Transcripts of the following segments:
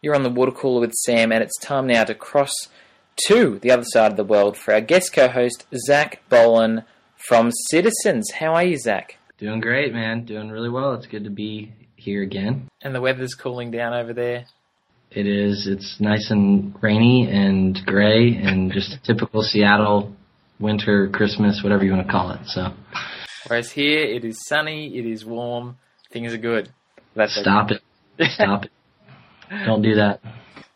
You're on the water cooler with Sam, and it's time now to cross to the other side of the world for our guest co-host Zach Bolen from Citizens. How are you, Zach? Doing great, man. Doing really well. It's good to be here again. And the weather's cooling down over there. It is. It's nice and rainy and gray and just typical Seattle winter, Christmas, whatever you want to call it. So. Whereas here, it is sunny, it is warm, things are good. That's Stop okay. it. Stop it. Don't do that.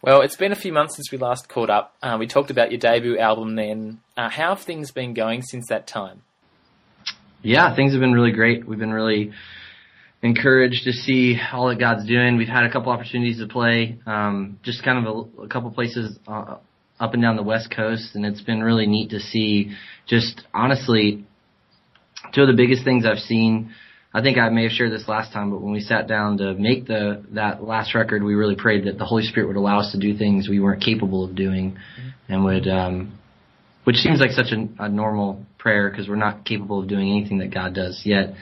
Well, it's been a few months since we last caught up. Uh, we talked about your debut album then. Uh, how have things been going since that time? Yeah, things have been really great. We've been really encouraged to see all that God's doing. We've had a couple opportunities to play, um, just kind of a, a couple places uh, up and down the West Coast, and it's been really neat to see. Just honestly, two of the biggest things I've seen I think I may have shared this last time, but when we sat down to make the that last record, we really prayed that the Holy Spirit would allow us to do things we weren't capable of doing, and would, um, which seems like such a, a normal prayer because we're not capable of doing anything that God does. Yet,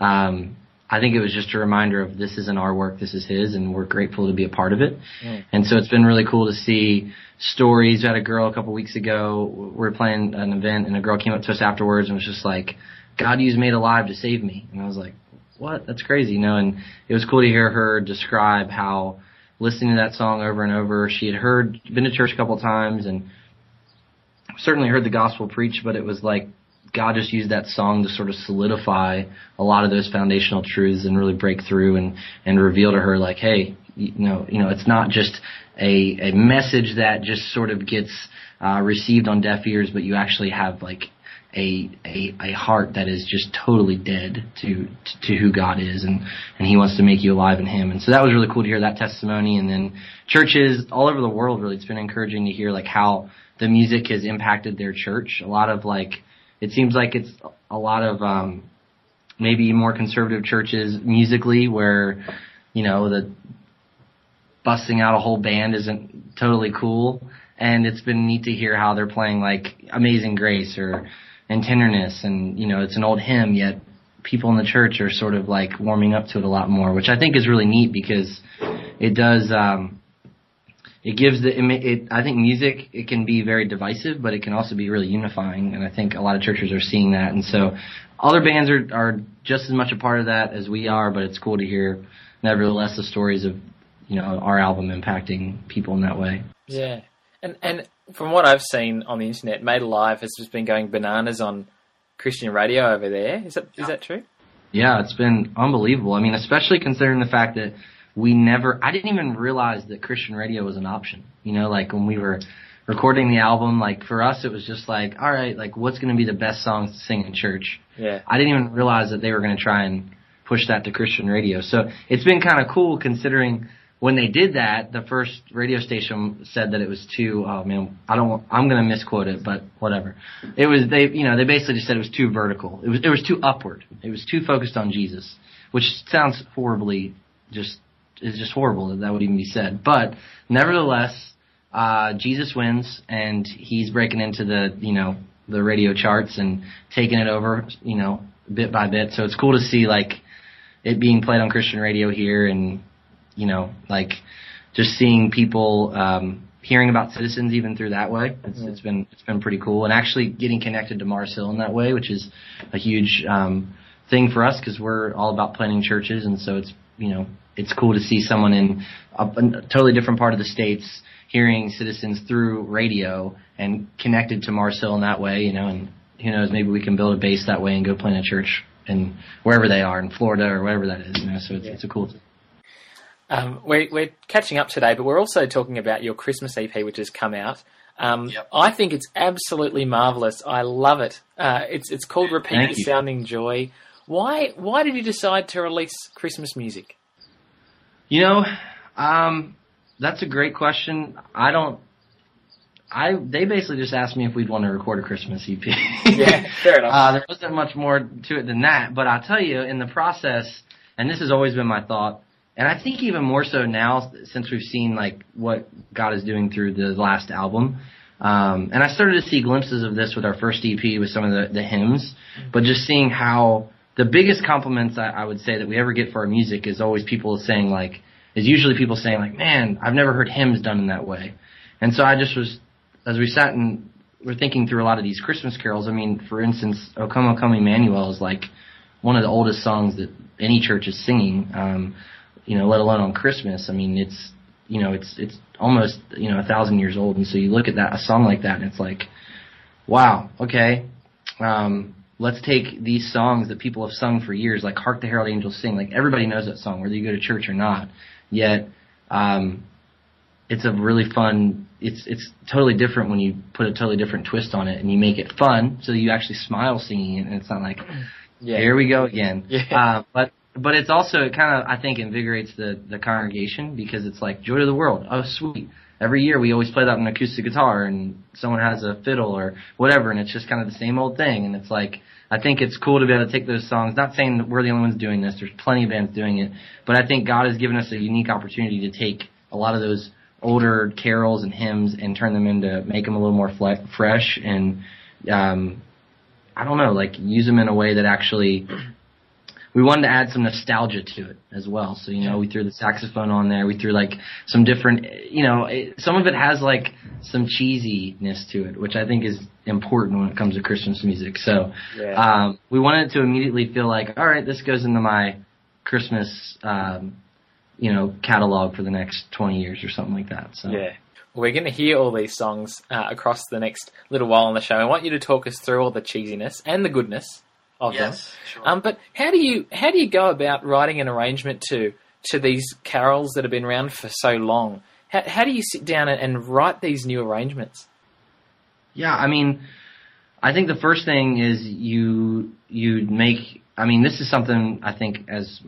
um, I think it was just a reminder of this isn't our work, this is His, and we're grateful to be a part of it. Mm. And so it's been really cool to see stories. We had a girl a couple weeks ago. We were playing an event, and a girl came up to us afterwards and was just like God used Made Alive to save me. And I was like, what? That's crazy, you know, and it was cool to hear her describe how listening to that song over and over, she had heard, been to church a couple times and certainly heard the gospel preached, but it was like God just used that song to sort of solidify a lot of those foundational truths and really break through and, and reveal to her like, hey, you know, you know, it's not just a, a message that just sort of gets uh, received on deaf ears, but you actually have like a, a a heart that is just totally dead to to who God is and and he wants to make you alive in him. And so that was really cool to hear that testimony and then churches all over the world really it's been encouraging to hear like how the music has impacted their church. A lot of like it seems like it's a lot of um maybe more conservative churches musically where you know the busting out a whole band isn't totally cool. And it's been neat to hear how they're playing like Amazing Grace or In Tenderness. And you know it's an old hymn yet people in the church are sort of like warming up to it a lot more which i think is really neat because it does um it gives the it i think music it can be very divisive but it can also be really unifying. And i think a lot of churches are seeing that. And so other bands are are just as much a part of that as we are but it's cool to hear nevertheless the stories of you know our album impacting people in that way yeah and and from what I've seen on the internet, Made Alive has just been going bananas on Christian radio over there. Is that is that true? Yeah, it's been unbelievable. I mean, especially considering the fact that we never I didn't even realize that Christian radio was an option. You know, like when we were recording the album, like for us it was just like, all right, like what's going to be the best songs to sing in church? Yeah. I didn't even realize that they were going to try and push that to Christian radio. So, it's been kind of cool considering when they did that, the first radio station said that it was too. Oh man, I don't. I'm going to misquote it, but whatever. It was they. You know, they basically just said it was too vertical. It was. It was too upward. It was too focused on Jesus, which sounds horribly. Just is just horrible that that would even be said. But nevertheless, uh, Jesus wins, and he's breaking into the you know the radio charts and taking it over. You know, bit by bit. So it's cool to see like it being played on Christian radio here and you know, like just seeing people um, hearing about citizens even through that way. It's, it's been it's been pretty cool, and actually getting connected to Mars Hill in that way, which is a huge um, thing for us because we're all about planning churches, and so it's you know it's cool to see someone in a, a totally different part of the states hearing citizens through radio and connected to Mars Hill in that way, you know, and who knows, maybe we can build a base that way and go plant a church in wherever they are in Florida or wherever that is, you know. So it's, yeah. it's a cool. Um, we're, we're catching up today, but we're also talking about your Christmas EP, which has come out. Um, yep. I think it's absolutely marvelous. I love it. Uh, it's it's called Repeat Sounding Joy. Why why did you decide to release Christmas music? You know, um, that's a great question. I don't. I they basically just asked me if we'd want to record a Christmas EP. yeah, fair enough. Uh, there wasn't much more to it than that, but I'll tell you, in the process, and this has always been my thought and I think even more so now since we've seen like what God is doing through the last album. Um, and I started to see glimpses of this with our first EP with some of the, the hymns, but just seeing how the biggest compliments I, I would say that we ever get for our music is always people saying like, is usually people saying like, man, I've never heard hymns done in that way. And so I just was, as we sat and we're thinking through a lot of these Christmas carols. I mean, for instance, O Come, O Come Emmanuel is like one of the oldest songs that any church is singing. Um, you know, let alone on Christmas. I mean, it's you know, it's it's almost you know a thousand years old, and so you look at that a song like that, and it's like, wow, okay, um, let's take these songs that people have sung for years, like "Hark the Herald Angels Sing." Like everybody knows that song, whether you go to church or not. Yet, um, it's a really fun. It's it's totally different when you put a totally different twist on it, and you make it fun, so you actually smile singing it, and it's not like, Yeah. here we go again. Yeah. Uh, but but it's also it kind of I think invigorates the the congregation because it's like joy to the world. Oh sweet. Every year we always play that on acoustic guitar and someone has a fiddle or whatever and it's just kind of the same old thing and it's like I think it's cool to be able to take those songs. Not saying that we're the only ones doing this. There's plenty of bands doing it, but I think God has given us a unique opportunity to take a lot of those older carols and hymns and turn them into make them a little more fle- fresh and um, I don't know, like use them in a way that actually we wanted to add some nostalgia to it as well. So you know, we threw the saxophone on there. We threw like some different, you know, it, some of it has like some cheesiness to it, which I think is important when it comes to Christmas music. So Yeah. um, we wanted to immediately feel like, all right, this goes into my Christmas, um, you know, catalog for the next 20 years or something like that. So Yeah. Well, we're going to hear all these songs uh, across the next little while on the show. I want you to talk us through all the cheesiness and the goodness of them. sure. Um, but how do you how do you go about writing an arrangement to to these carols that have been around for so long? How, how do you sit down and, and write these new arrangements? Yeah, I mean, I think the first thing is you you make. I mean, this is something I think as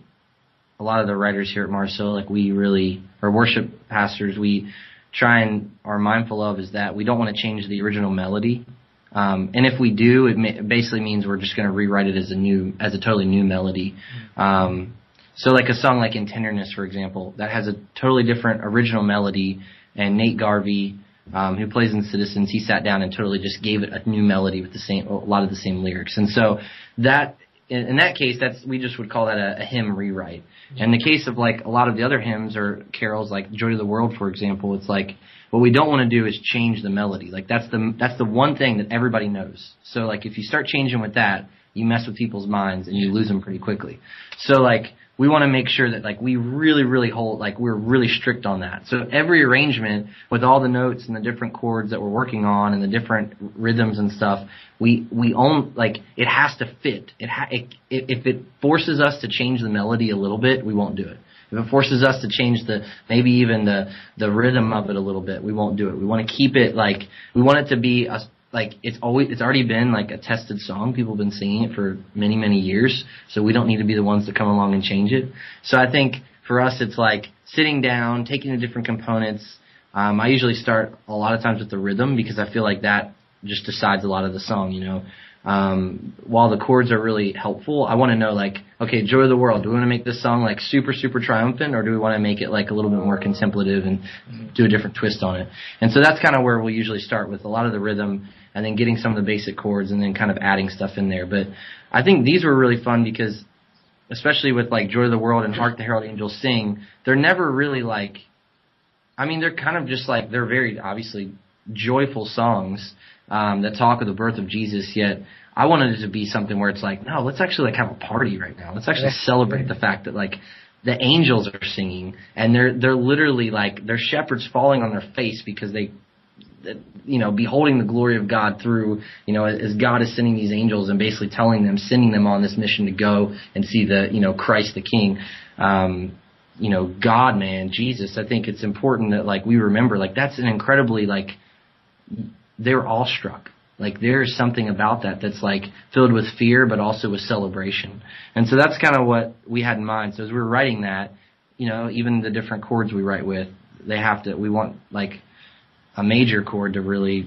a lot of the writers here at Mars Hill, like we really, or worship pastors, we try and are mindful of is that we don't want to change the original melody. Um, and if we do, it, ma- basically means we're just going to rewrite it as a new, as a totally new melody. Um, so like a song like In Tenderness, for example, that has a totally different original melody, and Nate Garvey, um, who plays in Citizens, he sat down and totally just gave it a new melody with the same, a lot of the same lyrics. And so that, in, in that case, that's, we just would call that a, a hymn rewrite. And In the case of like a lot of the other hymns or carols, like Joy to the World, for example, it's like, what we don't want to do is change the melody. Like that's the, that's the one thing that everybody knows. So like if you start changing with that, you mess with people's minds and you lose them pretty quickly. So like, we want to make sure that like we really, really hold, like we're really strict on that. So every arrangement with all the notes and the different chords that we're working on and the different rhythms and stuff, we, we own, like, it has to fit. It, ha- it, if it forces us to change the melody a little bit, we won't do it. If it forces us to change the, maybe even the, the rhythm of it a little bit, we won't do it. We want to keep it like, we want it to be a, like it's always it's already been like a tested song. People have been singing it for many many years, so we don't need to be the ones to come along and change it. So I think for us, it's like sitting down, taking the different components. Um, I usually start a lot of times with the rhythm because I feel like that just decides a lot of the song. You know, um, while the chords are really helpful, I want to know like, okay, joy of the world. Do we want to make this song like super super triumphant, or do we want to make it like a little bit more contemplative and do a different twist on it? And so that's kind of where we'll usually start with a lot of the rhythm and then getting some of the basic chords and then kind of adding stuff in there. But I think these were really fun because, especially with like Joy of the World and Hark the Herald Angels Sing, they're never really like, I mean, they're kind of just like, they're very obviously joyful songs um, that talk of the birth of Jesus, yet I wanted it to be something where it's like, no, let's actually like have a party right now. Let's actually celebrate the fact that like the angels are singing and they're they're literally like they're shepherds falling on their face because they you know, beholding the glory of God through, you know, as God is sending these angels and basically telling them, sending them on this mission to go and see the, you know, Christ the King, um, you know, God, man, Jesus. I think it's important that like we remember, like that's an incredibly like they're awestruck. Like there's something about that that's like filled with fear, but also with celebration. And so that's kind of what we had in mind. So as we were writing that, you know, even the different chords we write with, they have to. We want like a major chord to really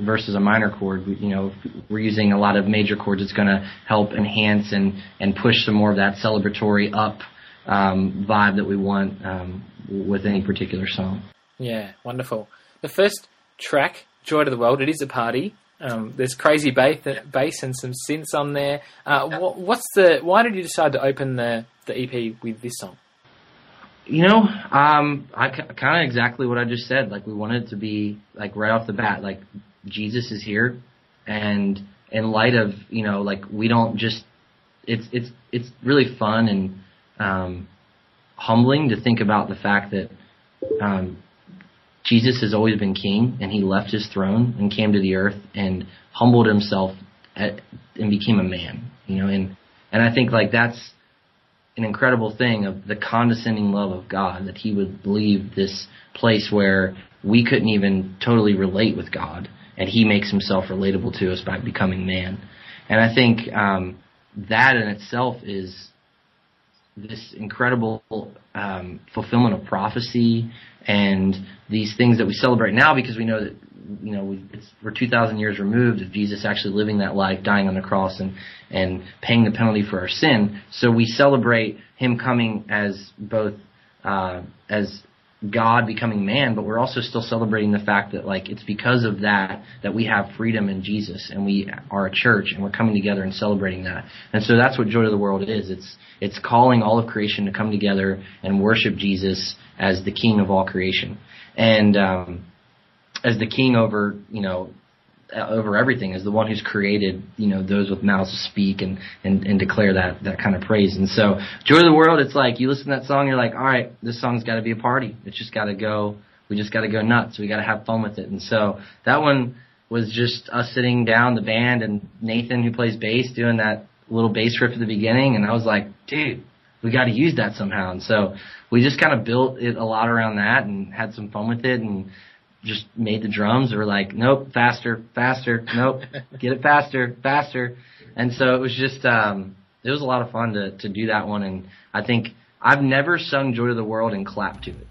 versus a minor chord. You know, we're using a lot of major chords. It's going to help enhance and and push some more of that celebratory up um, vibe that we want um, with any particular song. Yeah, wonderful. The first track, Joy to the World, it is a party. Um, there's crazy bass, bass and some synths on there. Uh, what, what's the? Why did you decide to open the the EP with this song? You know, um, I kind of exactly what I just said. Like we wanted to be like right off the bat, like Jesus is here, and in light of you know, like we don't just. It's it's it's really fun and um, humbling to think about the fact that um, Jesus has always been king, and he left his throne and came to the earth and humbled himself at, and became a man. You know, and and I think like that's an incredible thing of the condescending love of God that He would leave this place where we couldn't even totally relate with God, and He makes Himself relatable to us by becoming man. And I think um, that in itself is this incredible um, fulfillment of prophecy and these things that we celebrate now because we know that you know, we, we're 2,000 years removed of Jesus actually living that life, dying on the cross, and and paying the penalty for our sin. So we celebrate Him coming as both uh, as God becoming man, but we're also still celebrating the fact that like it's because of that that we have freedom in Jesus, and we are a church, and we're coming together and celebrating that. And so that's what Joy to the World is. It's it's calling all of creation to come together and worship Jesus as the King of all creation. And um, as the king over you know uh, over everything as the one who's created you know those with mouths to speak and and, and declare that that kind of praise. And so joy of the world it's like you listen to that song you're like all right this song's got to be a party. It's just got to go we just got to go nuts. We got to have fun with it. And so that one was just us sitting down the band and Nathan who plays bass doing that little bass riff at the beginning and I was like dude we got to use that somehow. And so we just kind of built it a lot around that and had some fun with it and just made the drums or like, nope, faster, faster, nope, get it faster, faster. And so it was just, um, it was a lot of fun to, to do that one. And I think I've never sung Joy to the World and clapped to it.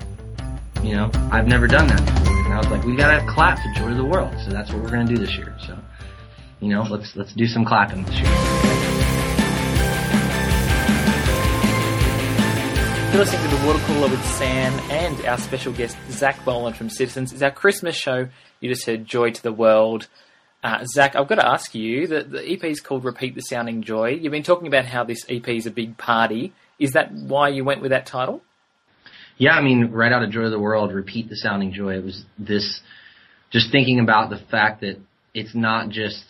You know, I've never done that before. And I was like, we gotta clap to Joy to the World. So that's what we're gonna do this year. So, you know, let's, let's do some clapping this year. Listening to the Water Cooler with Sam and our special guest Zach Bolen from Citizens. It's our Christmas show. You just heard Joy to the World. Uh, Zach, I've got to ask you, the, the EP is called Repeat the Sounding Joy. You've been talking about how this EP is a big party. Is that why you went with that title? Yeah, I mean, right out of Joy of the World, Repeat the Sounding Joy. It was this, just thinking about the fact that it's not just,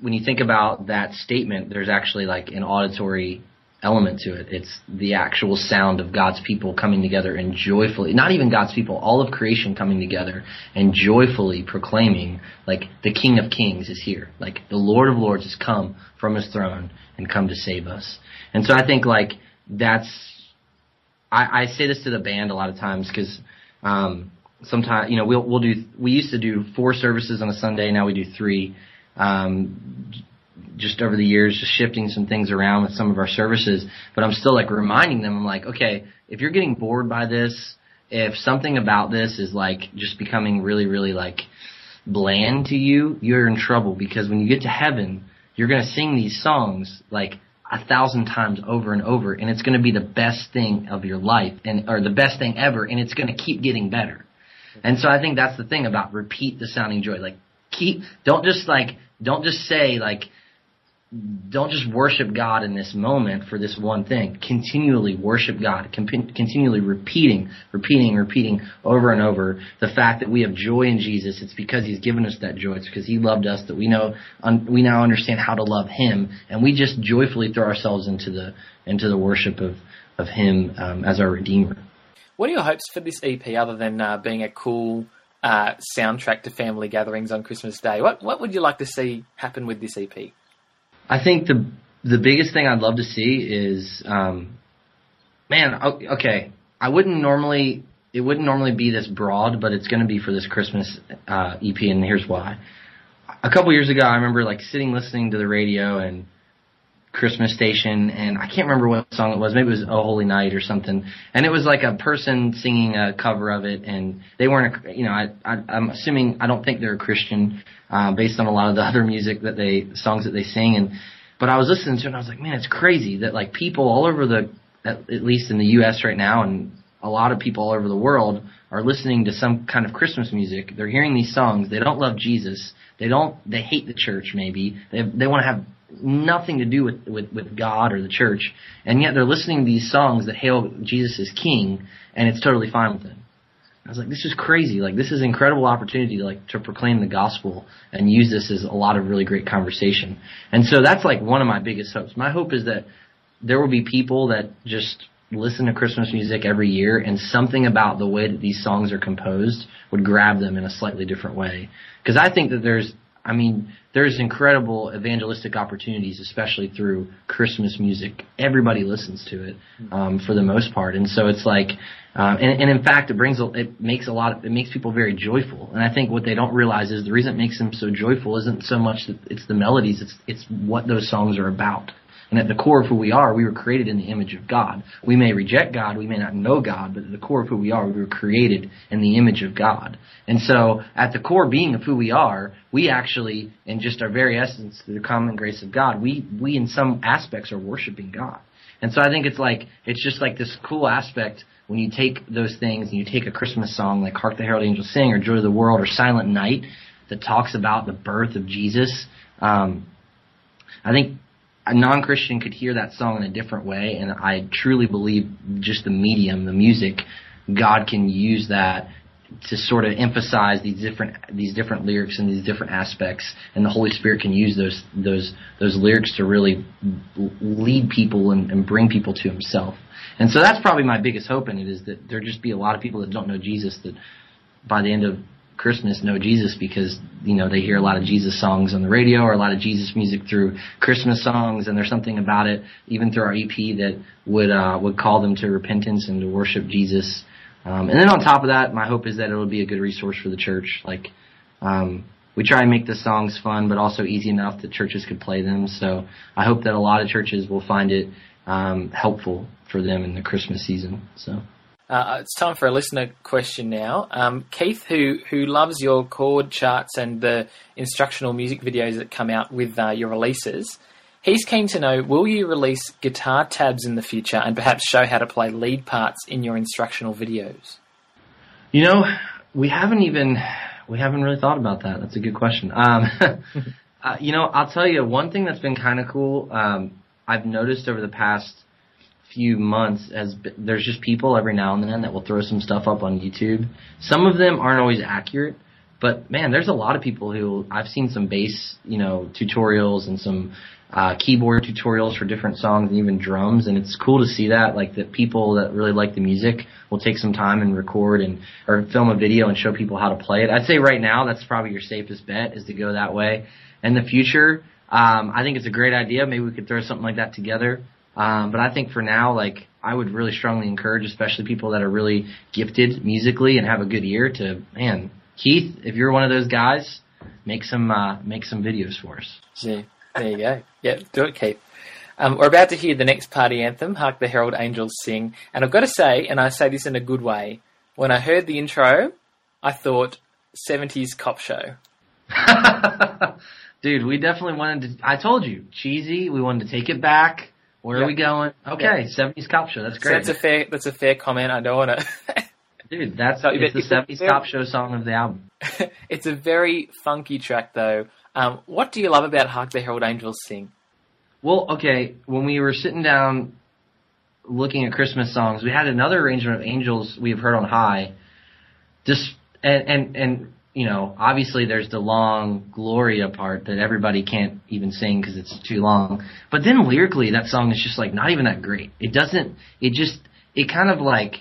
when you think about that statement, there's actually like an auditory element to it. It's the actual sound of God's people coming together and joyfully, not even God's people, all of creation coming together and joyfully proclaiming, like, the King of Kings is here. Like, the Lord of Lords has come from his throne and come to save us. And so I think, like, that's, I, I say this to the band a lot of times because, um, sometimes, you know, we'll, we'll do, we used to do four services on a Sunday, now we do three. Um, just over the years, just shifting some things around with some of our services. But I'm still like reminding them, I'm like, okay, if you're getting bored by this, if something about this is like just becoming really, really like bland to you, you're in trouble because when you get to heaven, you're going to sing these songs like a thousand times over and over and it's going to be the best thing of your life and, or the best thing ever and it's going to keep getting better. And so I think that's the thing about repeat the sounding joy. Like keep, don't just like, don't just say like, don't just worship God in this moment for this one thing. Continually worship God. continually repeating, repeating, repeating over and over the fact that we have joy in Jesus. It's because He's given us that joy. It's because He loved us that we know un, we now understand how to love Him, and we just joyfully throw ourselves into the into the worship of of Him um, as our Redeemer. What are your hopes for this EP, other than uh, being a cool uh, soundtrack to family gatherings on Christmas Day? What what would you like to see happen with this EP? I think the the biggest thing I'd love to see is, um, man, okay, I wouldn't normally it wouldn't normally be this broad, but it's going to be for this Christmas uh, EP, and here's why. A couple years ago, I remember like sitting listening to the radio and Christmas station, and I can't remember what song it was. Maybe it was "Oh Holy Night" or something. And it was like a person singing a cover of it, and they weren't. A, you know, I, I I'm assuming I don't think they're a Christian, uh, based on a lot of the other music that they songs that they sing. And but I was listening to it, and I was like, man, it's crazy that like people all over the, at, at least in the U.S. right now, and a lot of people all over the world are listening to some kind of Christmas music. They're hearing these songs. They don't love Jesus. They don't. They hate the church. Maybe they they want to have nothing to do with, with, with God or the church, and yet they're listening to these songs that hail Jesus as King, and it's totally fine with them. I was like, this is crazy. Like, this is an incredible opportunity to like to proclaim the gospel and use this as a lot of really great conversation. And so that's like one of my biggest hopes. My hope is that there will be people that just listen to Christmas music every year and something about the way that these songs are composed would grab them in a slightly different way. Because I think that there's I mean, there's incredible evangelistic opportunities, especially through Christmas music. Everybody listens to it um, for the most part, and so it's like, uh, and, and in fact, it brings a, it makes a lot of, it makes people very joyful. And I think what they don't realize is the reason it makes them so joyful isn't so much that it's the melodies; it's it's what those songs are about. And at the core of who we are, we were created in the image of God. We may reject God, we may not know God, but at the core of who we are, we were created in the image of God. And so, at the core being of who we are, we actually, in just our very essence, through the common grace of God, we, we in some aspects are worshiping God. And so I think it's like, it's just like this cool aspect when you take those things and you take a Christmas song like Hark the Herald Angels Sing or Joy of the World or Silent Night that talks about the birth of Jesus. Um, I think a non-Christian could hear that song in a different way, and I truly believe just the medium, the music, God can use that to sort of emphasize these different these different lyrics and these different aspects, and the Holy Spirit can use those those those lyrics to really lead people and, and bring people to Himself. And so that's probably my biggest hope in it is that there just be a lot of people that don't know Jesus that by the end of Christmas know Jesus because you know they hear a lot of Jesus songs on the radio or a lot of Jesus music through Christmas songs, and there's something about it even through our EP that would uh, would call them to repentance and to worship Jesus. Um, and then on top of that, my hope is that it'll be a good resource for the church. Like um, we try and make the songs fun, but also easy enough that churches could play them. So I hope that a lot of churches will find it um, helpful for them in the Christmas season. So. Uh, it's time for a listener question now. Um, Keith, who who loves your chord charts and the instructional music videos that come out with uh, your releases, he's keen to know: Will you release guitar tabs in the future and perhaps show how to play lead parts in your instructional videos? You know, we haven't even we haven't really thought about that. That's a good question. Um, uh, you know, I'll tell you one thing that's been kind of cool. Um, I've noticed over the past few months as there's just people every now and then that will throw some stuff up on YouTube. Some of them aren't always accurate, but man, there's a lot of people who I've seen some bass, you know, tutorials and some uh, keyboard tutorials for different songs and even drums, and it's cool to see that. Like that people that really like the music will take some time and record and or film a video and show people how to play it. I'd say right now that's probably your safest bet is to go that way. In the future, um, I think it's a great idea. Maybe we could throw something like that together. Um, but I think for now, like I would really strongly encourage, especially people that are really gifted musically and have a good ear, to man, Keith, if you're one of those guys, make some uh, make some videos for us. Yeah, there you go. Yeah, do it, Keith. Um, we're about to hear the next party anthem, "Hark the Herald Angels Sing," and I've got to say, and I say this in a good way, when I heard the intro, I thought '70s cop show. Dude, we definitely wanted to. I told you, cheesy. We wanted to take it back where yep. are we going? Okay, seventies cop show. That's great. So that's a fair. That's a fair comment. I don't want to. Dude, that's so, it's the seventies cop show song of the album. it's a very funky track, though. Um, what do you love about "Hark the Herald Angels Sing"? Well, okay, when we were sitting down looking at Christmas songs, we had another arrangement of "Angels We Have Heard on High." Just and and and you know, obviously there's the long Gloria part that everybody can't even sing because it's too long. But then lyrically, that song is just like not even that great. It doesn't. It just. It kind of like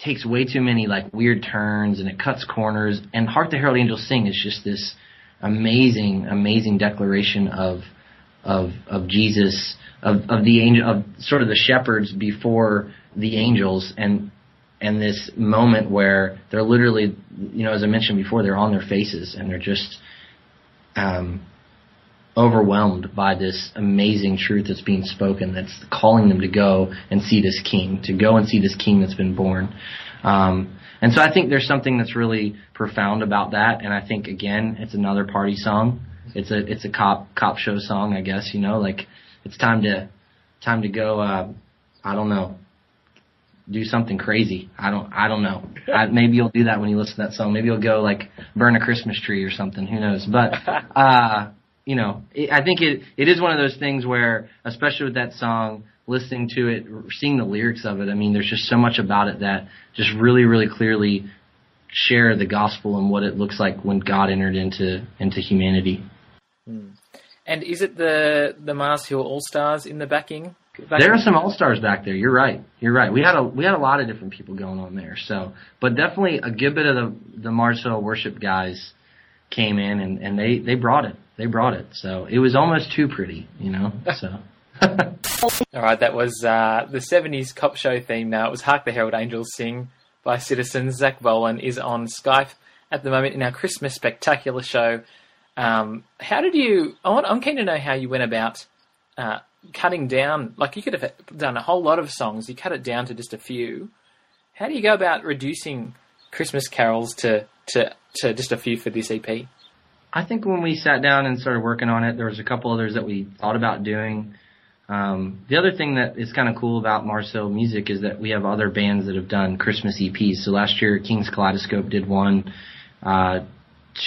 takes way too many like weird turns and it cuts corners. And "Hark the Herald Angels Sing" is just this amazing, amazing declaration of of of Jesus, of of the angel, of sort of the shepherds before the angels, and and this moment where they're literally, you know, as I mentioned before, they're on their faces and they're just um, overwhelmed by this amazing truth that's being spoken, that's calling them to go and see this King, to go and see this King that's been born. Um, and so I think there's something that's really profound about that, and I think again, it's another party song. It's a it's a cop cop show song, I guess. You know, like it's time to time to go. Uh, I don't know do something crazy. I don't I don't know. I, maybe you'll do that when you listen to that song. Maybe you'll go like burn a Christmas tree or something. Who knows? But uh you know, it, I think it it is one of those things where, especially with that song, listening to it, seeing the lyrics of it, I mean, there's just so much about it that just really, really clearly share the gospel and what it looks like when God entered into into humanity. Mm. And is it the the Mars Hill All Stars in the backing? Backing? There are some All Stars back there. You're right. You're right. We had a we had a lot of different people going on there. So, but definitely a good bit of the the Mars Hill worship guys came in and and they they brought it. They brought it. So it was almost too pretty, you know. So. All right, that was uh, the '70s cop show theme. Now it was "Hark the Herald Angels Sing" by Citizens. Zach Bolen is on Skype at the moment in our Christmas spectacular show. Um, how did you? I'm keen to know how you went about uh, cutting down. Like you could have done a whole lot of songs. You cut it down to just a few. How do you go about reducing Christmas carols to to to just a few for this EP? I think when we sat down and started working on it, there was a couple others that we thought about doing. Um, the other thing that is kind of cool about Mars Hill Music is that we have other bands that have done Christmas EPs. So last year, King's Kaleidoscope did one. Uh,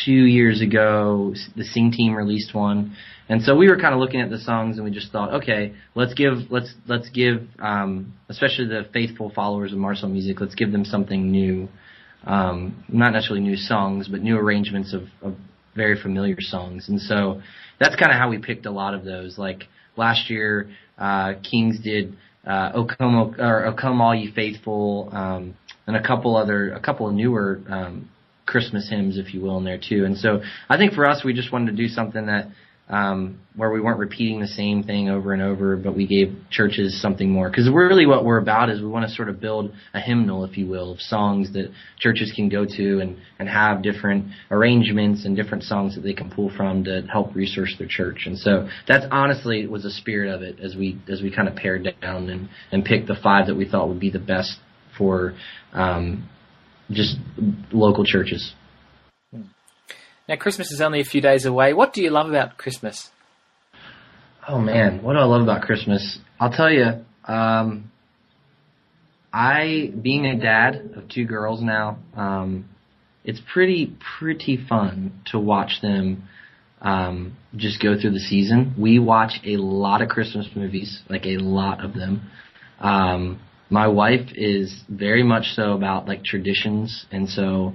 two years ago, the Sing Team released one, and so we were kind of looking at the songs and we just thought, okay, let's give let's let's give um, especially the faithful followers of Mars Hill Music, let's give them something new. Um, not necessarily new songs, but new arrangements of, of very familiar songs, and so that's kind of how we picked a lot of those. Like last year, uh, Kings did uh, "O Come, o, or "O Come All Ye Faithful," um, and a couple other, a couple of newer um, Christmas hymns, if you will, in there too. And so I think for us, we just wanted to do something that um, where we weren't repeating the same thing over and over, but we gave churches something more. Because really, what we're about is we want to sort of build a hymnal, if you will, of songs that churches can go to and and have different arrangements and different songs that they can pull from to help research their church. And so that's honestly was the spirit of it as we as we kind of pared down and and picked the five that we thought would be the best for um, just local churches. Now, Christmas is only a few days away. What do you love about Christmas? Oh man, what do I love about Christmas? I'll tell you. Um, I, being a dad of two girls now, um, it's pretty pretty fun to watch them um, just go through the season. We watch a lot of Christmas movies, like a lot of them. Um, my wife is very much so about like traditions, and so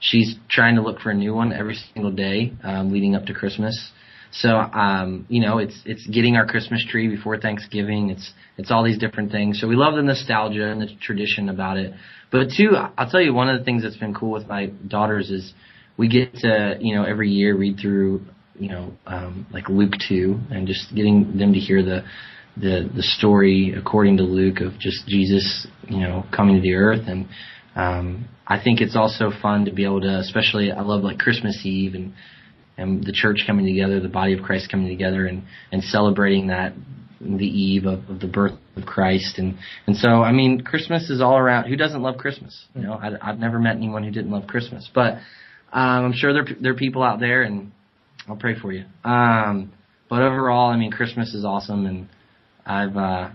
she's trying to look for a new one every single day um, leading up to Christmas. So um, you know, it's it's getting our Christmas tree before Thanksgiving. It's it's all these different things. So we love the nostalgia and the tradition about it. But two, I'll tell you one of the things that's been cool with my daughters is we get to you know every year read through you know um, like Luke two and just getting them to hear the the the story according to Luke of just Jesus, you know, coming to the earth. And um I think it's also fun to be able to especially I love like Christmas Eve and and the church coming together, the body of Christ coming together and and celebrating that the eve of, of the birth of Christ. And and so I mean Christmas is all around. Who doesn't love Christmas? You know I, I've never met anyone who didn't love Christmas. But um, I'm sure there there are people out there and I'll pray for you. Um, but overall I mean Christmas is awesome and I've uh,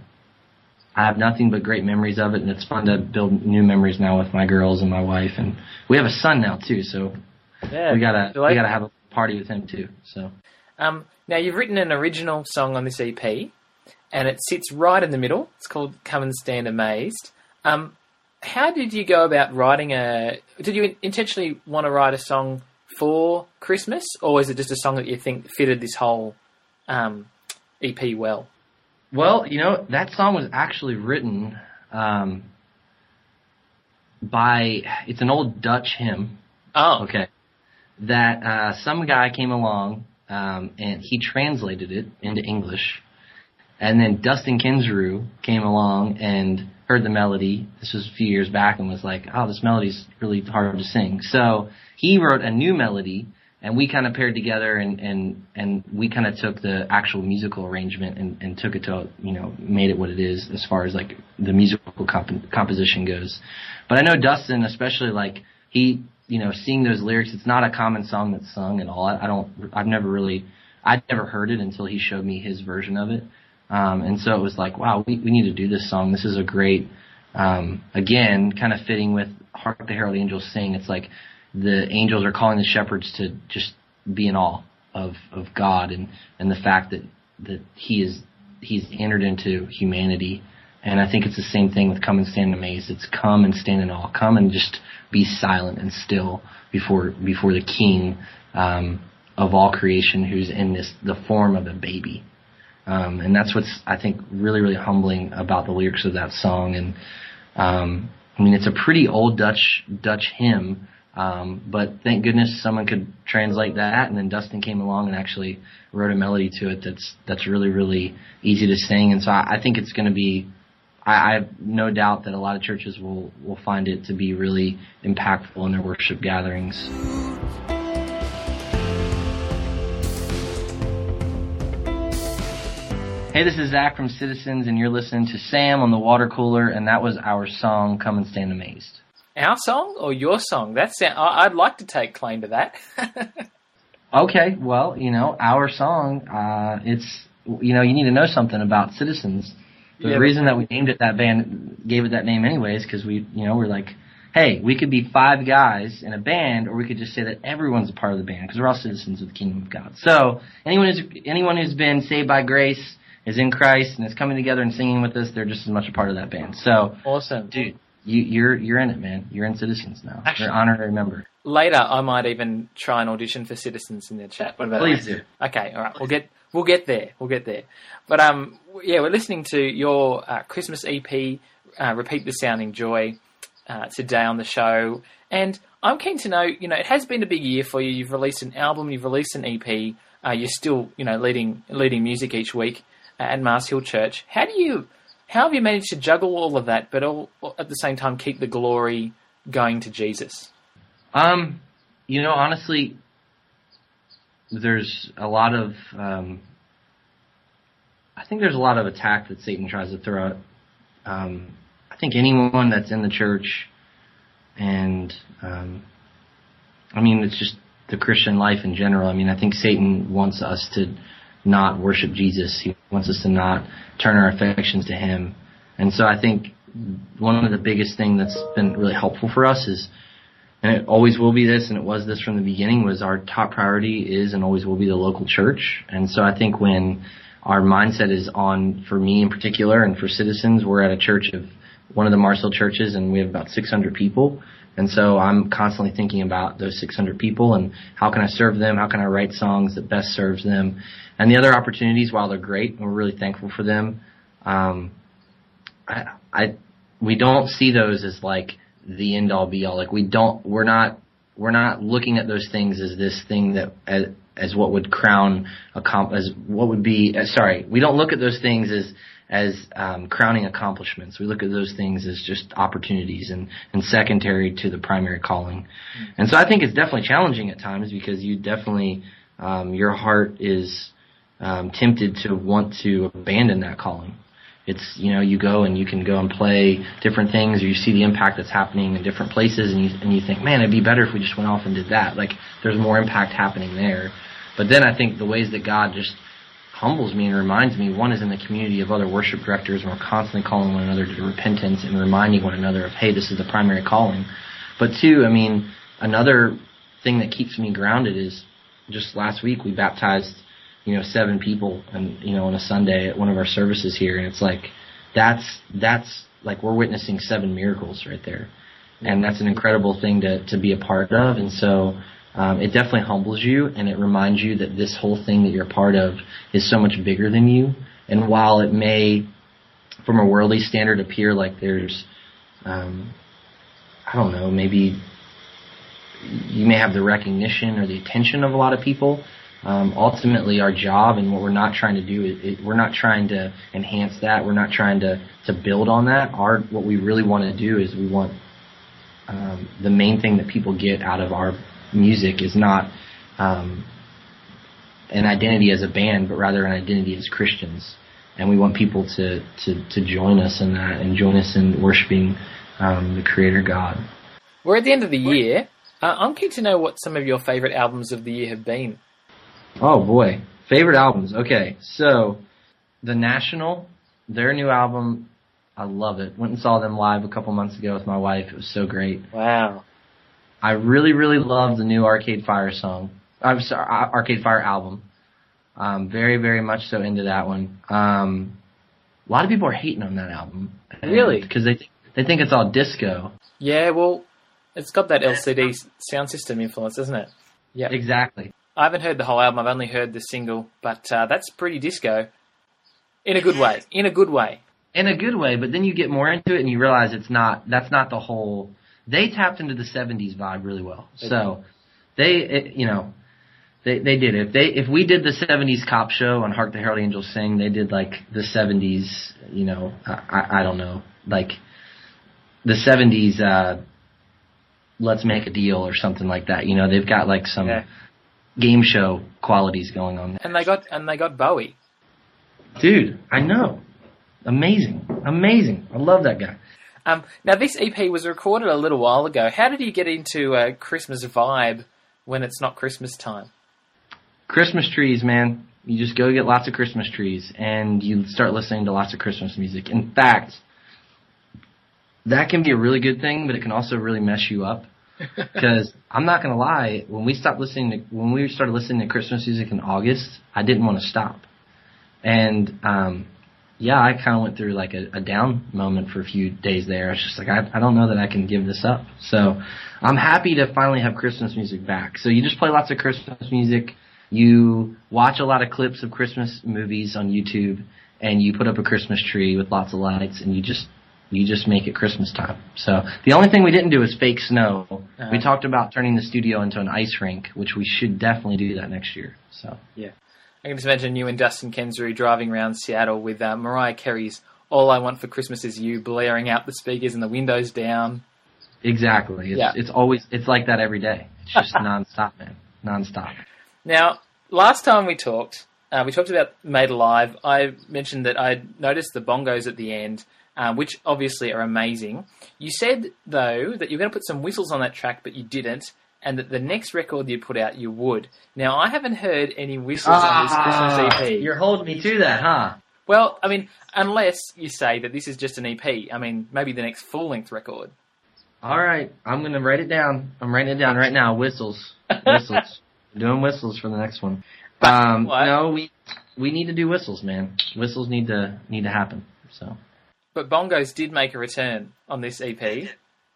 I have nothing but great memories of it, and it's fun to build new memories now with my girls and my wife, and we have a son now too, so yeah, we gotta we gotta have a party with him too. So, um, now you've written an original song on this EP, and it sits right in the middle. It's called "Come and Stand Amazed." Um, how did you go about writing a? Did you intentionally want to write a song for Christmas, or is it just a song that you think fitted this whole um, EP well? Well, you know, that song was actually written um, by it's an old Dutch hymn. Oh, okay. That uh, some guy came along um, and he translated it into English, and then Dustin Kensrue came along and heard the melody. This was a few years back and was like, "Oh, this melody's really hard to sing." So he wrote a new melody and we kind of paired together and and and we kind of took the actual musical arrangement and and took it to you know made it what it is as far as like the musical comp- composition goes. But i know dustin especially like he you know seeing those lyrics it's not a common song that's sung at all. I, I don't i've never really i'd never heard it until he showed me his version of it. Um and so it was like wow we we need to do this song. This is a great um again kind of fitting with hark the herald angels sing it's like the angels are calling the shepherds to just be in awe of of God and and the fact that that He is He's entered into humanity. And I think it's the same thing with come and stand amazed. It's come and stand in awe. Come and just be silent and still before before the King um, of all creation, who's in this the form of a baby. Um, and that's what's I think really really humbling about the lyrics of that song. And um, I mean, it's a pretty old Dutch Dutch hymn, um, but thank goodness someone could translate that. And then Dustin came along and actually wrote a melody to it that's that's really really easy to sing. And so I, I think it's going to be. I, I have no doubt that a lot of churches will will find it to be really impactful in their worship gatherings. Hey, this is Zach from Citizens, and you're listening to Sam on the water cooler, and that was our song, Come and Stand Amazed. Our song or your song? That's I'd like to take claim to that. okay, well, you know, our song, uh, it's, you know, you need to know something about Citizens. The yeah, reason that we named it that band, gave it that name anyways, because we, you know, we're like, hey, we could be five guys in a band, or we could just say that everyone's a part of the band, because we're all citizens of the kingdom of God. So, anyone who's, anyone who's been saved by grace, is in Christ and is coming together and singing with us, they're just as much a part of that band. So awesome, dude. You, you're you're in it, man. You're in Citizens now. Actually, you're an honorary member. Later, I might even try and audition for Citizens in the chat. What about Please that? do. Okay, all right. We'll get we'll get there. We'll get there. But um, yeah, we're listening to your uh, Christmas EP, uh, "Repeat the Sounding Joy," uh, today on the show, and I'm keen to know. You know, it has been a big year for you. You've released an album. You've released an EP. Uh, you're still, you know, leading leading music each week at Mars Hill Church. How do you, how have you managed to juggle all of that, but all, at the same time keep the glory going to Jesus? Um, you know, honestly, there's a lot of, um, I think there's a lot of attack that Satan tries to throw at. Um, I think anyone that's in the church, and um, I mean, it's just the Christian life in general. I mean, I think Satan wants us to not worship Jesus. He wants us to not turn our affections to Him. And so I think one of the biggest thing that's been really helpful for us is, and it always will be this, and it was this from the beginning, was our top priority is and always will be the local church. And so I think when our mindset is on, for me in particular, and for citizens, we're at a church of one of the Mars Hill churches, and we have about 600 people. And so I'm constantly thinking about those 600 people and how can I serve them? How can I write songs that best serves them? And the other opportunities, while they're great, and we're really thankful for them, um, I, I, we don't see those as like the end all be all. Like we don't, we're not, we're not looking at those things as this thing that, as, as what would crown a comp, as what would be, uh, sorry, we don't look at those things as, as um, crowning accomplishments. We look at those things as just opportunities and, and secondary to the primary calling. Mm-hmm. And so I think it's definitely challenging at times because you definitely um, your heart is um, tempted to want to abandon that calling. It's you know you go and you can go and play different things, or you see the impact that's happening in different places, and you and you think, man, it'd be better if we just went off and did that. Like there's more impact happening there. But then I think the ways that God just humbles me and reminds me. One is in the community of other worship directors, and we're constantly calling one another to repentance and reminding one another of, hey, this is the primary calling. But two, I mean, another thing that keeps me grounded is just last week we baptized you know seven people and you know on a Sunday at one of our services here, and it's like that's that's like we're witnessing seven miracles right there, and that's an incredible thing to to be a part of, and so. Um, it definitely humbles you and it reminds you that this whole thing that you're part of is so much bigger than you. And while it may, from a worldly standard, appear like there's, um, I don't know, maybe you may have the recognition or the attention of a lot of people, um, ultimately, our job and what we're not trying to do is it, we're not trying to enhance that. We're not trying to to build on that. Our what we really want to do is we want um, the main thing that people get out of our music is not um, an identity as a band, but rather an identity as Christians. And we want people to, to, to join us in that and join us in worshiping um, the Creator God. We're at the end of the year. Uh, I'm keen to know what some of your favorite albums of the year have been. Oh boy, favorite albums. Okay, so the National, their new album, I love it. Went and saw them live a couple months ago with my wife. It was so great. Wow. I really, really love the new Arcade Fire song. Uh, I'm sorry, Arcade Fire album. Um, very, very much so into that one. Um, a lot of people are hating on that album. Really? Because they th- they think it's all disco. Yeah, well, it's got that LCD Soundsystem influence, isn't it? Yeah. Exactly. I haven't heard the whole album. I've only heard the single, but uh, that's pretty disco. In a good way. In a good way. In a good way, but then you get more into it and you realize it's not. That's not the whole. They tapped into the '70s vibe really well. They So they, it, you know, they they did. If they if we did the '70s cop show on Hark the Herald Angels Sing, they did like the '70s. You know, I I, I don't know, like the '70s. uh Let's make a deal or something like that. You know, they've got like some Yeah. game show qualities going on. There. And they got and they got Bowie. Dude, I know. Amazing. Amazing. I love that guy. Um, now this EP was recorded a little while ago. How did you get into a Christmas vibe when it's not Christmas time? Christmas trees, man. You just go get lots of Christmas trees and you start listening to lots of Christmas music. In fact, that can be a really good thing, but it can also really mess you up. Because I'm not gonna lie, when we stopped listening to when we started listening to Christmas music in August, I didn't want to stop. And um yeah, I kind of went through like a, a down moment for a few days there. I was just like, I, I don't know that I can give this up. So I'm happy to finally have Christmas music back. So you just play lots of Christmas music. You watch a lot of clips of Christmas movies on YouTube, and you put up a Christmas tree with lots of lights, and you just you just make it Christmas time. So the only thing we didn't do is fake snow. Uh-huh. We talked about turning the studio into an ice rink, which we should definitely do that next year. So I can just imagine you and Dustin Kensrue driving around Seattle with uh, Mariah Carey's "All I Want for Christmas Is You" blaring out the speakers and the windows down. exactly, it's Yeah. it's always it's like that every day. It's just nonstop, man, nonstop. Now, last time we talked, uh, we talked about Made Alive. I mentioned that I noticed the bongos at the end, um, which obviously are amazing. You said, though, that you're going to put some whistles on that track, but you didn't, and that the next record you put out, you would. Now, I haven't heard any whistles on this Christmas EP. Ah, You're holding me to that, huh? Well, I mean, unless you say that this is just an EP. I mean, maybe the next full length record. All right, I'm gonna write it down. I'm writing it down right now. Whistles, whistles. Doing whistles for the next one. Um, What? no, we we need to do whistles, man. Whistles need to need to happen. So But bongos did make a return on this EP,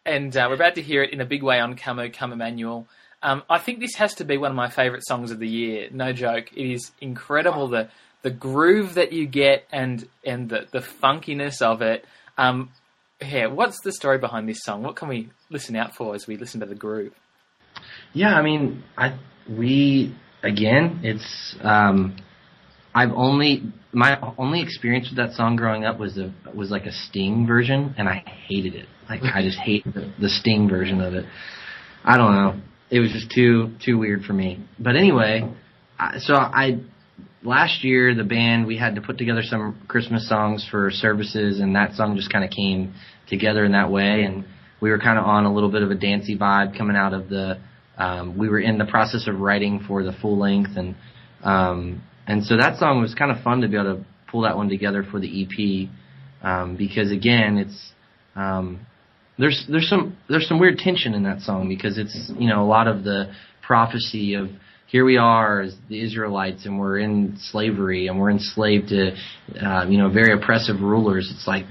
and uh, we're about to hear it in a big way on Come O Come Emmanuel. Um, I think this has to be one of my favourite songs of the year. No joke. It is incredible the the groove that you get and and the the funkiness of it. Um, what's the story behind this song? What can we listen out for as we listen to the groove? yeah, I mean, I we again, it's um, I've only my only experience with that song growing up was a was like a Sting version, and I hated it. Like I just hate the, the Sting version of it. I don't know. It was just too too weird for me. But anyway, I, so I last year the band we had to put together some Christmas songs for services, and that song just kind of came together in that way, and we were kind of on a little bit of a dancey vibe coming out of the. Um, we were in the process of writing for the full length, and um, and so that song was kind of fun to be able to pull that one together for the EP um, because again, it's um, there's there's some there's some weird tension in that song because it's you know a lot of the prophecy of here we are as the Israelites and we're in slavery and we're enslaved to uh, you know very oppressive rulers. It's like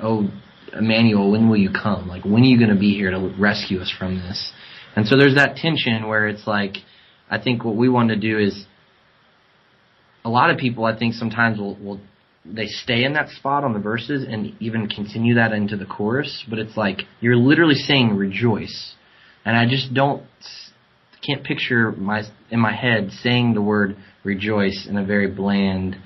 oh Emmanuel, when will you come? Like when are you going to be here to rescue us from this? And so there's that tension where it's like I think what we want to do is a lot of people I think sometimes will will they stay in that spot on the verses and even continue that into the chorus, but it's like you're literally saying rejoice. And I just don't can't picture my in my head saying the word rejoice in a very bland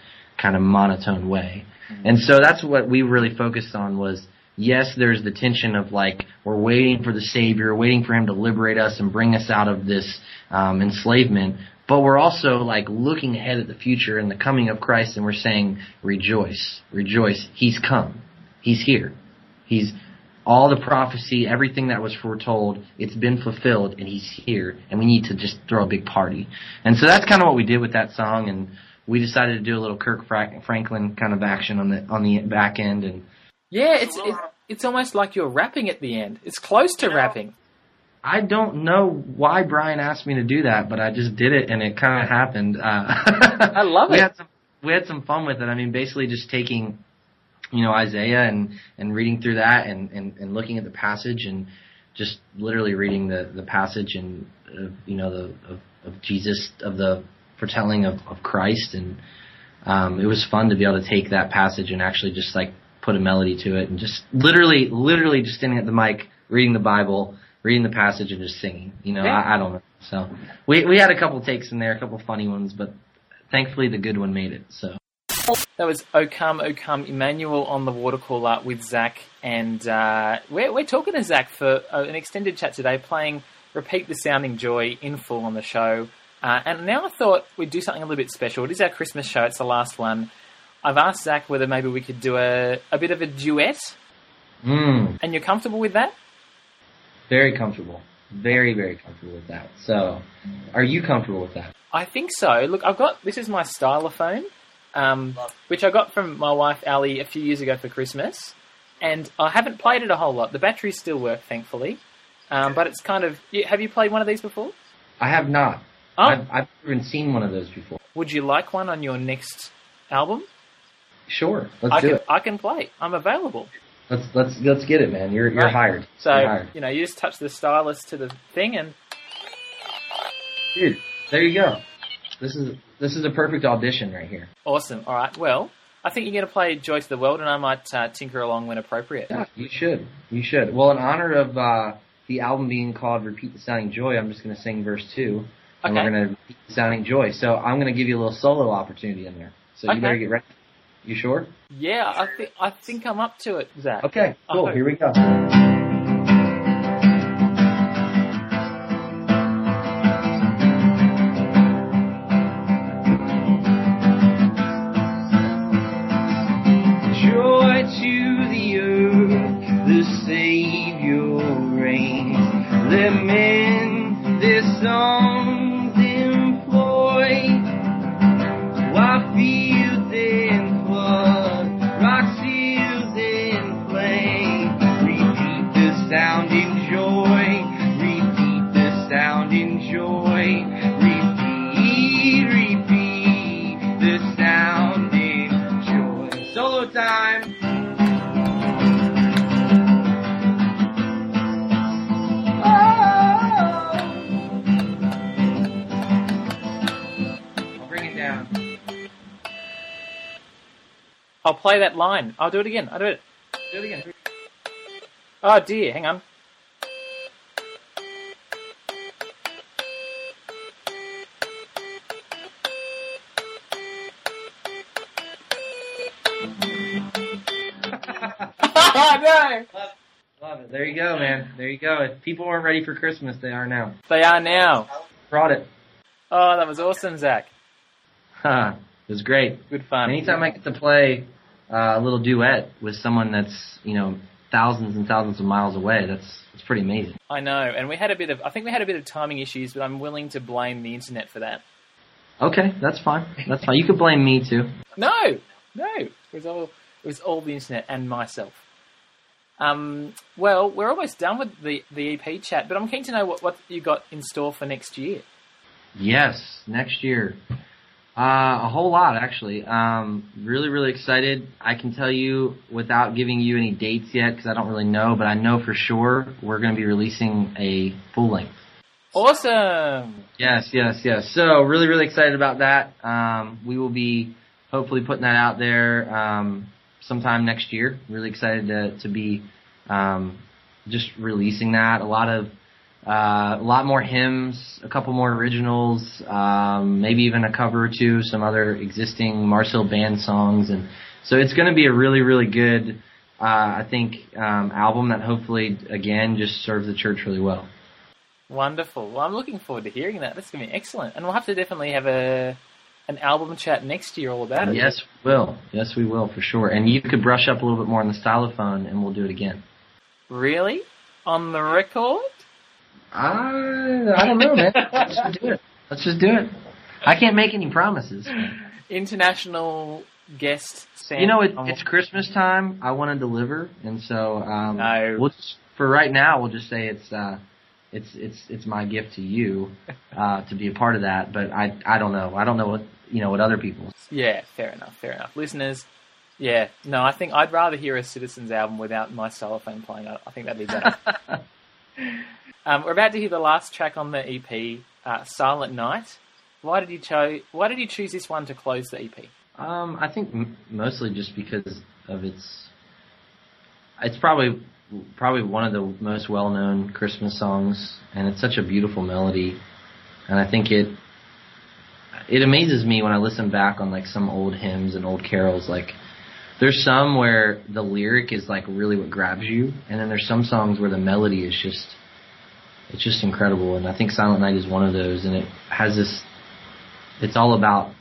kind of monotone way. And so that's what we really focused on was yes, there's the tension of like we're waiting for the Savior, waiting for Him to liberate us and bring us out of this um, enslavement, but we're also like looking ahead at the future and the coming of Christ, and we're saying rejoice, rejoice, He's come, He's here, He's all the prophecy, everything that was foretold, it's been fulfilled, and He's here, and we need to just throw a big party. And so that's kind of what we did with that song, and we decided to do a little Kirk Franklin kind of action on the on the back end, and Yeah, it's it, it's almost like you're rapping at the end. It's close to rapping. I don't know why Brian asked me to do that, but I just did it and it kind of happened. Uh, I love we it. Had some, we had some fun with it. I mean, basically just taking, you know, Isaiah and, and reading through that and, and, and looking at the passage and just literally reading the, the passage and, uh, you know, the, of, of Jesus, of the foretelling of, of Christ. And, um, it was fun to be able to take that passage and actually just like put a melody to it and just literally, literally just standing at the mic, reading the Bible, reading the passage and just singing. You know, Yeah. I, I don't know. So we we had a couple takes in there, a couple funny ones, but thankfully the good one made it. So That was O Come, O Come, Emmanuel on the water cooler with Zach. And uh, we're, we're talking to Zach for uh, an extended chat today, playing Repeat the Sounding Joy in full on the show. Uh, and now I thought we'd do something a little bit special. It is our Christmas show, it's the last one. I've asked Zach whether maybe we could do a, a bit of a duet, mm, and you're comfortable with that? Very comfortable, very very comfortable with that. So are you comfortable with that? I think so. Look, I've got this is my stylophone, um, which I got from my wife Ali a few years ago for Christmas, and I haven't played it a whole lot. The batteries still work, thankfully, um, but it's kind of. Have you played one of these before? I have not. Oh, I've, I've never even seen one of those before. would you like one on your next album? Sure, let's I do can. it. I can play. I'm available. Let's let's let's get it, man. You're you're Right. hired. So you're hired. you know, you just touch the stylus to the thing, and Dude, there you go. This is this is a perfect audition right here. awesome. All right. Well, I think you're going to play "Joy to the World," and I might uh, tinker along when appropriate. Yeah, you should. You should. Well, in honor of uh, the album being called "Repeat the Sounding Joy," I'm just going to sing verse two, and Okay. we're going to repeat the sounding joy. So I'm going to give you a little solo opportunity in there. So Okay. you better get ready. You sure? Yeah, I think I think I'm up to it, Zach. Okay. Cool. Here we go. Joy to the earth, the Savior reigns. Let men their songs employ. While fields play that line. I'll do it again. I'll do it. Do it again. Oh dear, hang on. no! Love it. There you go, man. There you go. If people weren't ready for Christmas, they are now. They are now. Brought it. Oh, that was awesome, Zach. Huh. It was great. Good fun. Anytime I get to play uh, a little duet with someone that's you know thousands and thousands of miles away, that's it's pretty amazing. I know, and we had a bit of. I think we had a bit of timing issues, but I'm willing to blame the internet for that. Okay, that's fine. That's fine. You could blame me too. No, no, it was all it was all the internet and myself. Um, well, we're almost done with the the EP chat, but I'm keen to know what what you got in store for next year. Yes, next year. Uh, a whole lot actually. Um, really, really excited. I can tell you without giving you any dates yet because I don't really know, but I know for sure we're going to be releasing a full length. Awesome! Yes, yes, yes. So really, really excited about that. Um, we will be hopefully putting that out there um, sometime next year. Really excited to to be um, just releasing that. A lot of uh, a lot more hymns, a couple more originals, um, maybe even a cover or two, some other existing Mars Hill band songs, and so it's going to be a really, really good. Uh, I think um, album that hopefully again just serves the church really well. Wonderful. Well, I'm looking forward to hearing that. That's going to be excellent, and we'll have to definitely have a an album chat next year all about it. Yes, we will. Yes, we will for sure. And you could brush up a little bit more on the stylophone, and we'll do it again. Really? On the record? I I don't know, man. Let's just do it. Let's just do it. I can't make any promises. International guest Sam. You know, it, it's Christmas time. I want to deliver, and so um, No. we'll just, for right now, we'll just say it's uh, it's it's it's my gift to you uh, to be a part of that. But I I don't know. I don't know what you know what other people. Yeah, fair enough, fair enough. Listeners, yeah, no, I think I'd rather hear a Citizens album without my stylophone playing. I, I think that'd be better. um, we're about to hear the last track on the EP, uh, "Silent Night." Why did you choose? Why did you choose this one to close the EP? Um, I think m- mostly just because of its. It's probably probably one of the most well known Christmas songs, and it's such a beautiful melody, and I think it it amazes me when I listen back on like some old hymns and old carols. Like there's some where the lyric is like really what grabs you, and then there's some songs where the melody is just it's just incredible. And I think Silent Night is one of those, and it has this. It's all about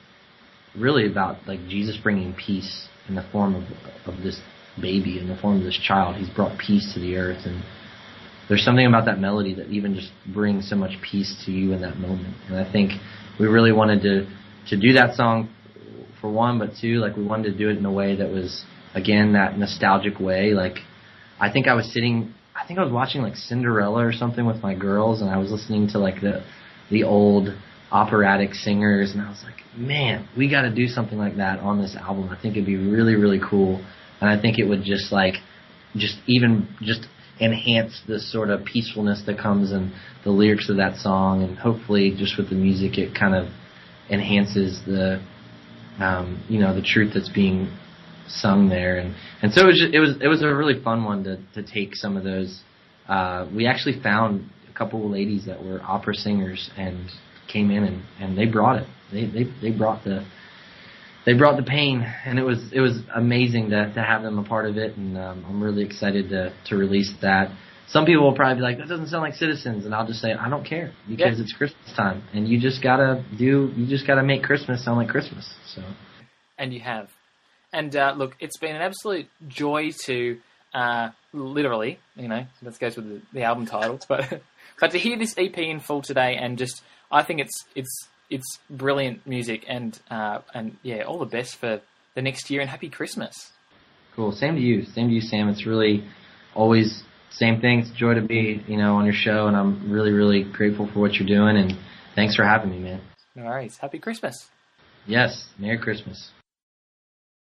really about like Jesus bringing peace in the form of of this baby in the form of this child. He's brought peace to the earth, and there's something about that melody that even just brings so much peace to you in that moment. And I think we really wanted to to do that song for one, but two, like we wanted to do it in a way that was again that nostalgic way. Like I think I was sitting, I think I was watching like Cinderella or something with my girls, and I was listening to like the the old operatic singers, and I was like, man, we got to do something like that on this album. I think it'd be really really cool, and I think it would just like just even just enhance this sort of peacefulness that comes in the lyrics of that song, and hopefully just with the music, it kind of enhances the um, you know the truth that's being sung there, and and so it was just, it was it was a really fun one to to take some of those. Uh, we actually found a couple of ladies that were opera singers and came in and and they brought it. They they they brought the they brought the pain, and it was it was amazing to to have them a part of it, and um, I'm really excited to to release that. Some people will probably be like, "That doesn't sound like Citizens," and I'll just say, "I don't care because Yeah. it's Christmas time, and you just gotta do you just gotta make Christmas sound like Christmas." So And you have. And uh, look, it's been an absolute joy to uh, literally, you know, that goes with the, the album title, but but to hear this EP in full today, and just I think it's it's it's brilliant music, and uh, and yeah, all the best for the next year, and happy Christmas. cool. Same to you. Same to you, Sam. It's really always same thing. It's a joy to be you know on your show, and I'm really really grateful for what you're doing, and thanks for having me, man. No worries. Happy Christmas. Yes, Merry Christmas.